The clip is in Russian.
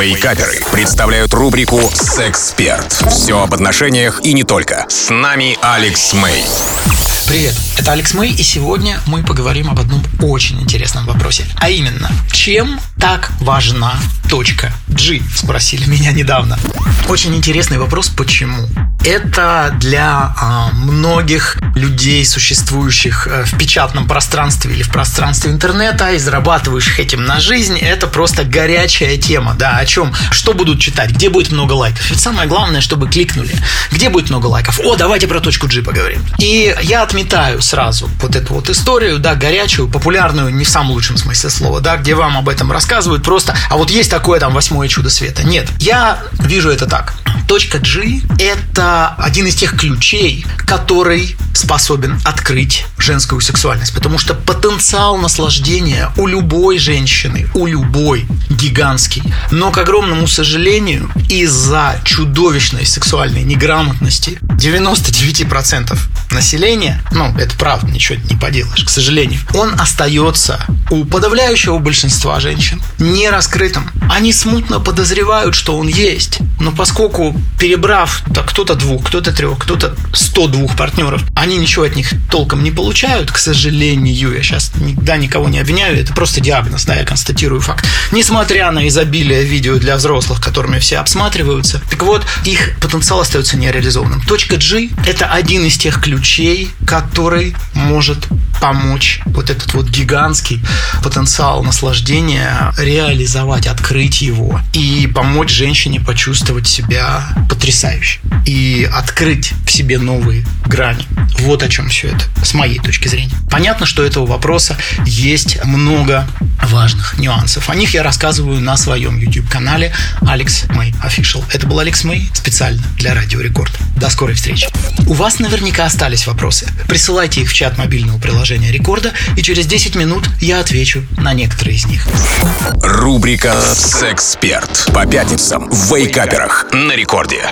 Вейкаперы представляют рубрику «Сексперт». Все об отношениях и не только. С нами Алекс Мэй. Привет, это Алекс Мэй, и сегодня мы поговорим об одном очень интересном вопросе. А именно, чем так важна точка G? Спросили меня недавно. Очень интересный вопрос, почему? Это для а, многих людей, существующих э, в печатном пространстве или в пространстве интернета, и зарабатывающих этим на жизнь, это просто горячая тема. Да, о чем? Что будут читать? Где будет много лайков? Ведь самое главное, чтобы кликнули. Где будет много лайков? О, давайте про точку G поговорим. И я отметаю сразу вот эту вот историю, да, горячую, популярную, не в самом лучшем смысле слова, да, где вам об этом рассказывают просто, а вот есть такое там восьмое чудо света. Нет, я вижу это так. Точка G – это один из тех ключей, который способен открыть женскую сексуальность. Потому что потенциал наслаждения у любой женщины, у любой гигантский. Но, к огромному сожалению, из-за чудовищной сексуальной неграмотности 99% населения, ну, это правда, ничего не поделаешь, к сожалению, он остается у подавляющего большинства женщин не раскрытым. Они смутно подозревают, что он есть, но поскольку перебрав кто-то двух, кто-то трех, кто-то 102 партнеров, они ничего от них толком не получают, к сожалению. Я сейчас никогда никого не обвиняю, это просто диагноз, да, я констатирую факт. Несмотря на изобилие видео для взрослых, которыми все обсматриваются, так вот, их потенциал остается нереализованным. Точка G – это один из тех ключей, который может помочь вот этот вот гигантский потенциал наслаждения реализовать, открыть его и помочь женщине почувствовать себя потрясающе и открыть в себе новые грани. Вот о чем все это, с моей точки зрения. Понятно, что этого вопроса есть много важных нюансов. О них я рассказываю на своем YouTube-канале Алекс Мэй Official. Это был Алекс Мэй специально для Радио Рекорд. До скорой встречи. У вас наверняка остались вопросы. Присылайте их в чат мобильного приложения Рекорда, и через 10 минут я отвечу на некоторые из них. Рубрика «Сексперт» по пятницам в Вейкаперах на Рекорде.